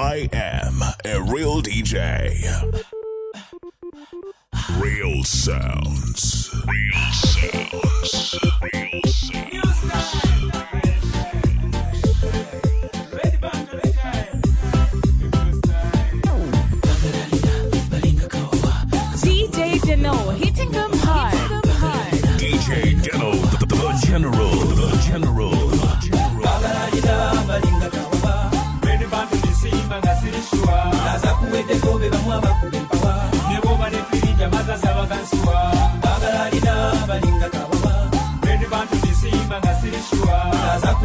I am a real DJ. Real sounds. Real sounds. Real sounds.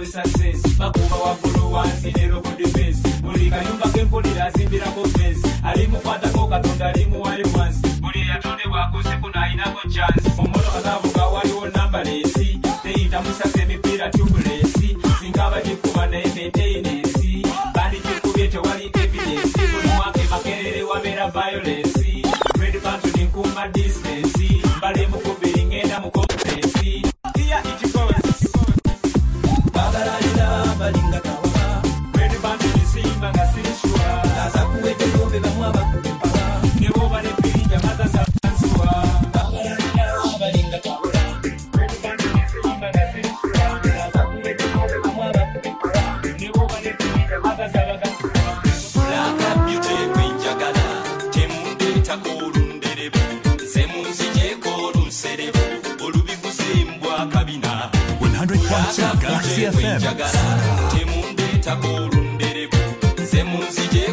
akozesa sensi bakuba waggulu wansi ne robo defensi buli kayumba kempulira azimbirako fensi alimukwatako katonda alimuwayo wansi buli eyatondebwa akozeku n'ayinako chansi omotoka zavuga waliwo namba leesi teyita musasa emipiira tubulesi singa abagikuba fm temundeta kulundereku semunzije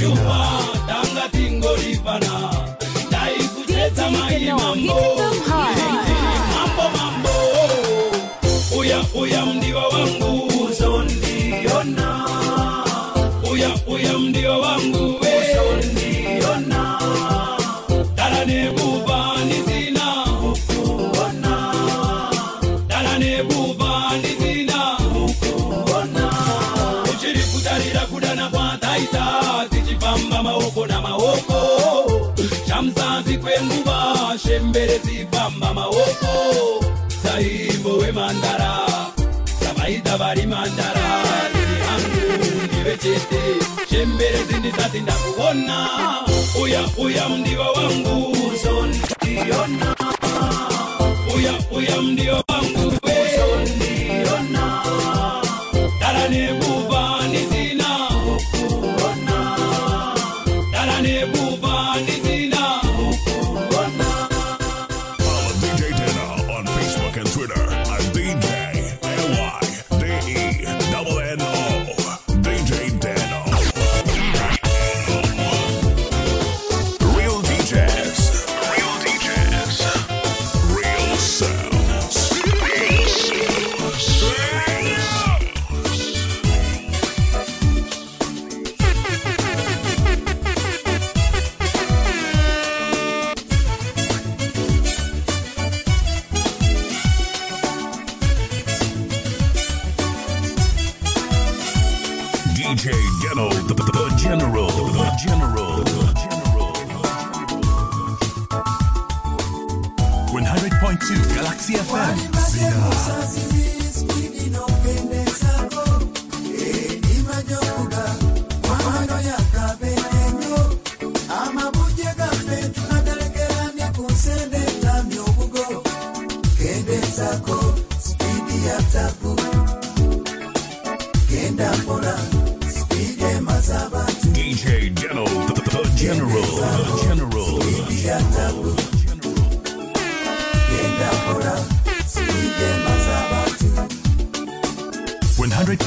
FM. Chamsanzi kwenguva shembere zipamba maoko. Saimbo wemandara savaita vari mandara. Tiri hangu ndive chete shembere zindisati ndakuona. Uya uya mdiwa wangu uzondiona uya uya mdiwa 100.2 Galaxy FM.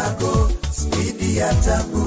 kendezako spidi ya tabu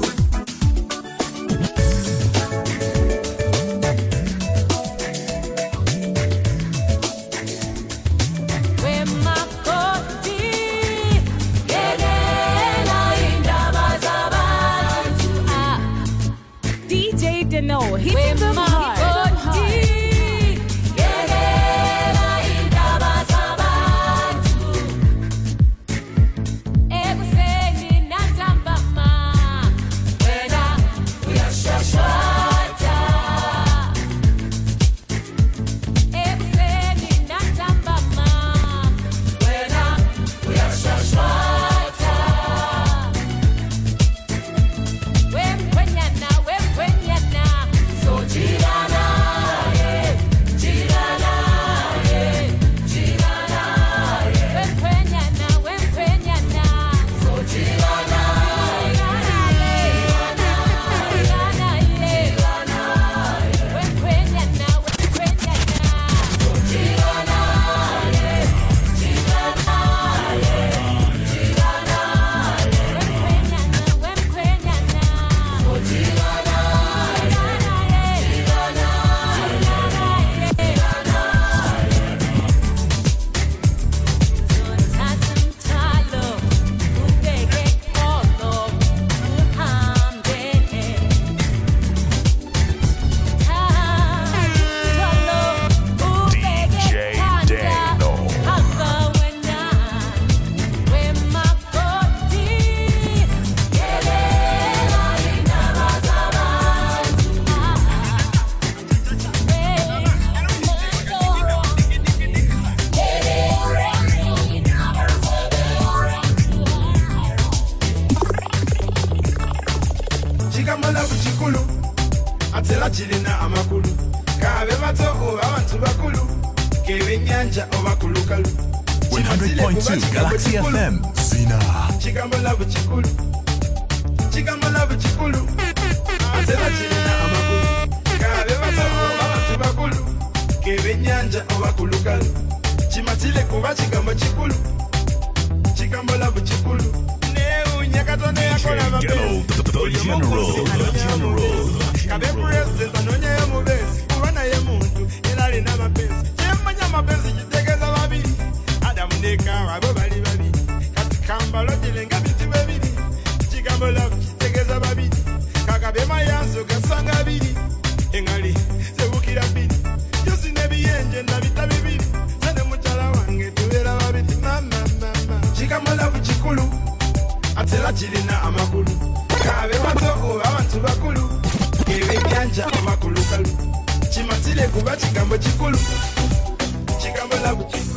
100.2 Galaxy FM. Zina. kikamalabu kikulu kikamalabu kikulu ate era kirina amakulu kaabe bato oba abantu bakulu kebennyanja oba ku kuba kigambo kikulu kikamalabu kikulu neewunya katonda yakola DJ the, the, the General. The General. kabe pulezidenti anonyeyo mubezi kuba naye muntu era alina amapenzi kyemmanya amapenzi kitegeeza babiri kaawa abo bali babiri kati kambalogere nga bintu bebiri kigambo lavu kitegeeza babiri kakabe mayanso gasanga abiri eŋŋali zebukira bbiri yosi n'ebiyenje ndabita bibiri sa ne mukyala wange tubeera babiri mamamama kigambo lavu kikulu ate era kirina amakulu. Kaabe bato oba abantu bakulu. Ebyennyanja oba ku lukalu kimatire kuba kigambo kikulu kigambo labu kikulu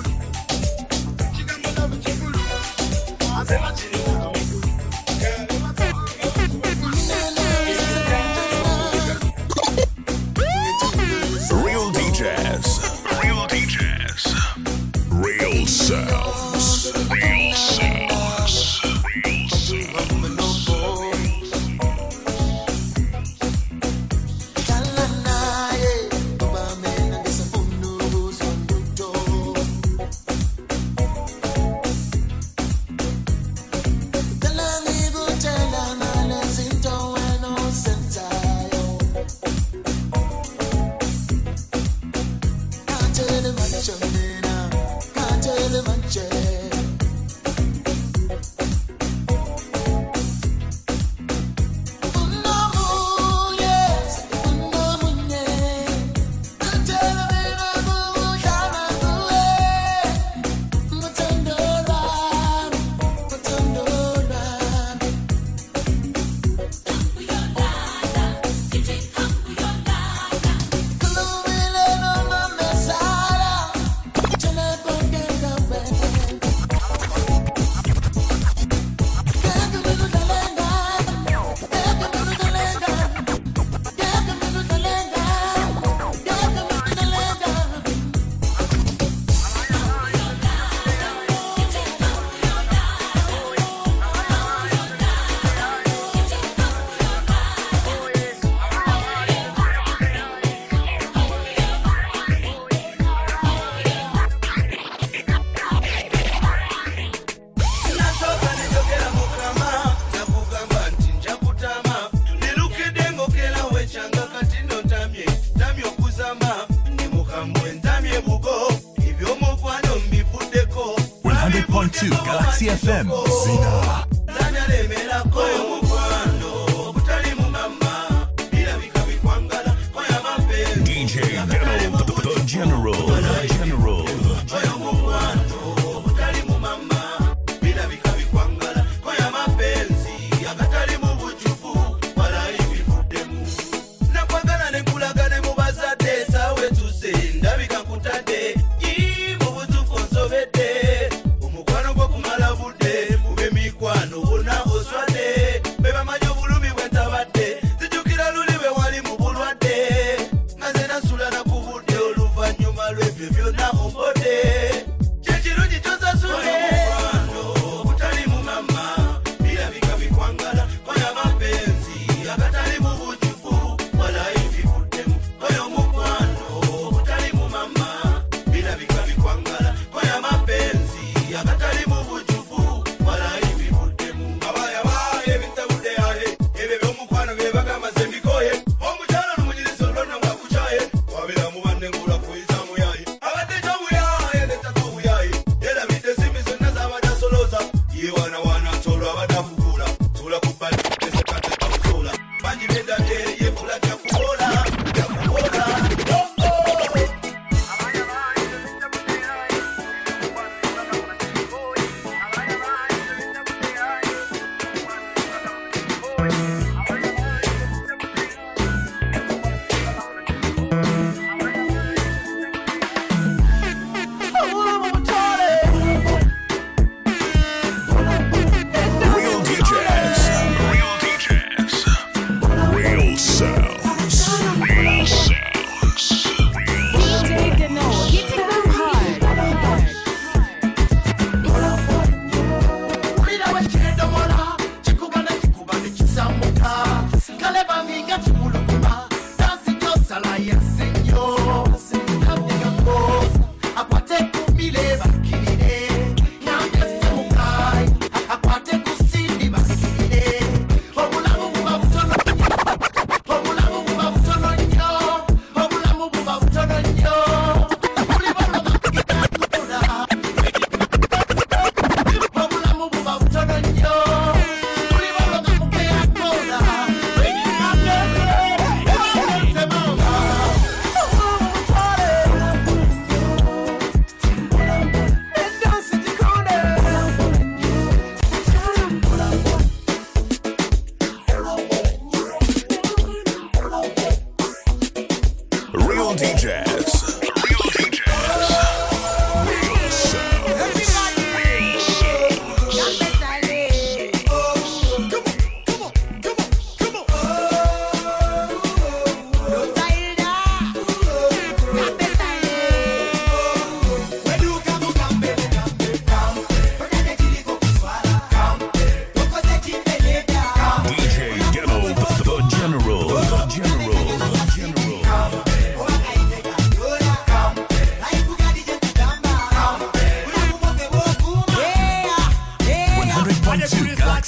101.2 Galaxy FM. Zina.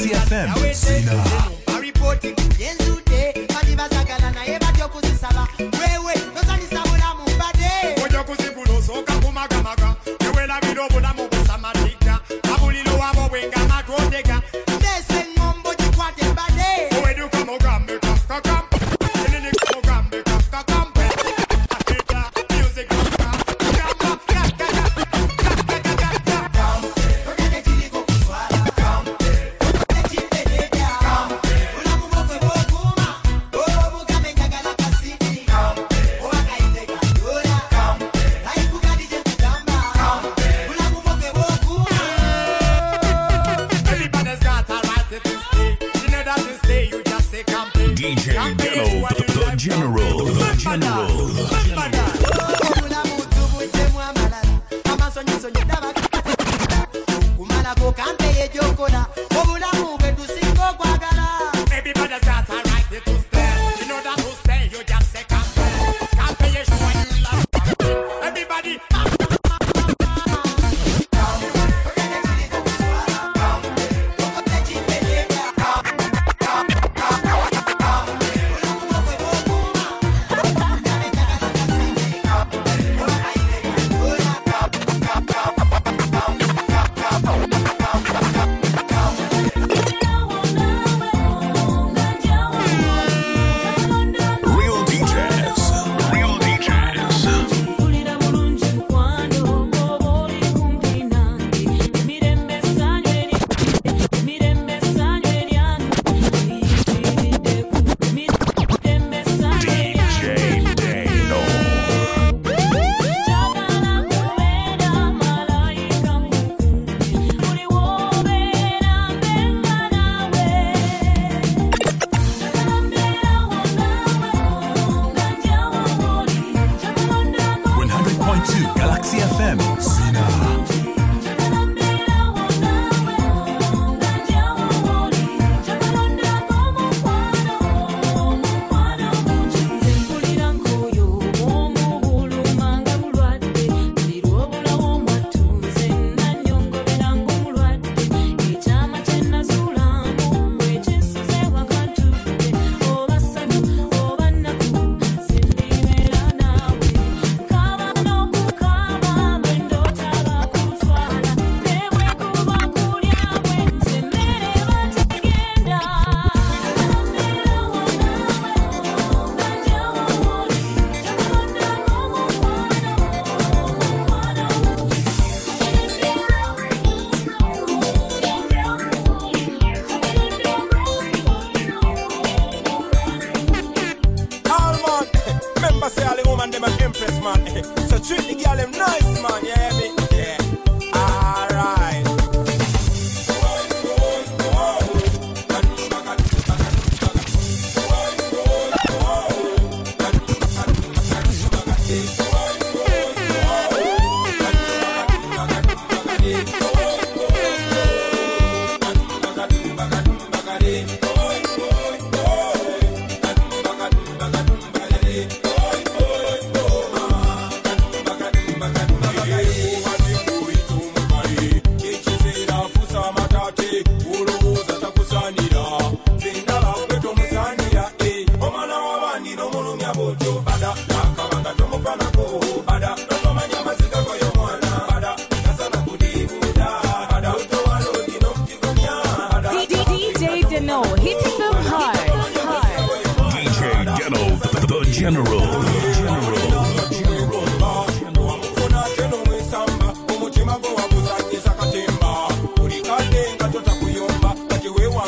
Galaxy. The FM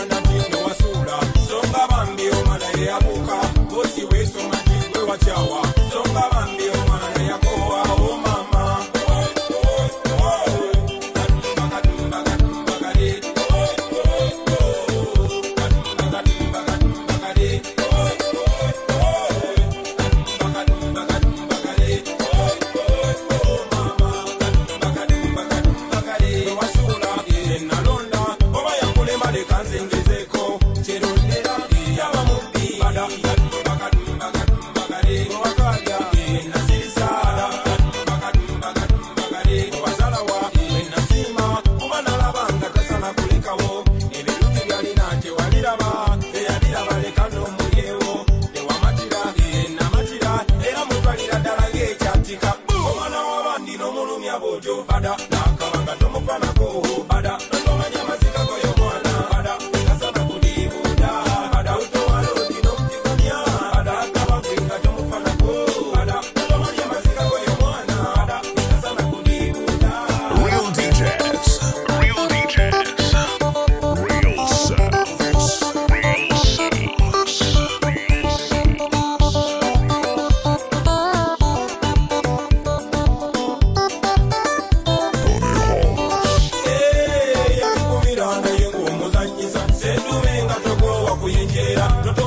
on a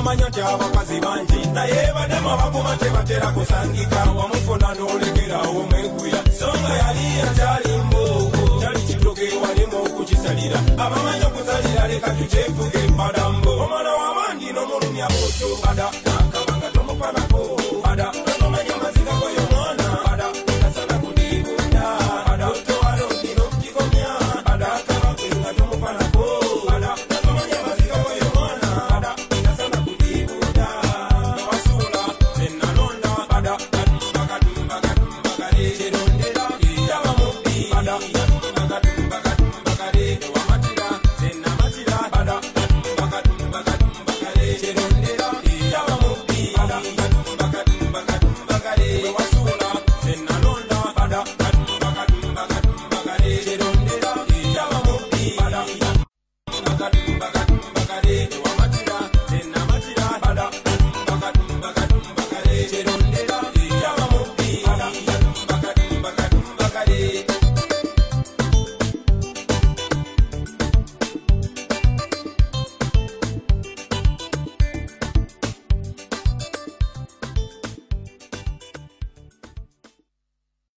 tomanya kyabakazi bangi naye badema bakuma tebatera kusangika. Wamufuna n'olekerawo mwegwira so nga yali akyalimbooko kyali kituke walema okukisalira abamanyi okusalira leka tukyefuge mbadambo. Omwana w'amandi n'omulumya okyo ada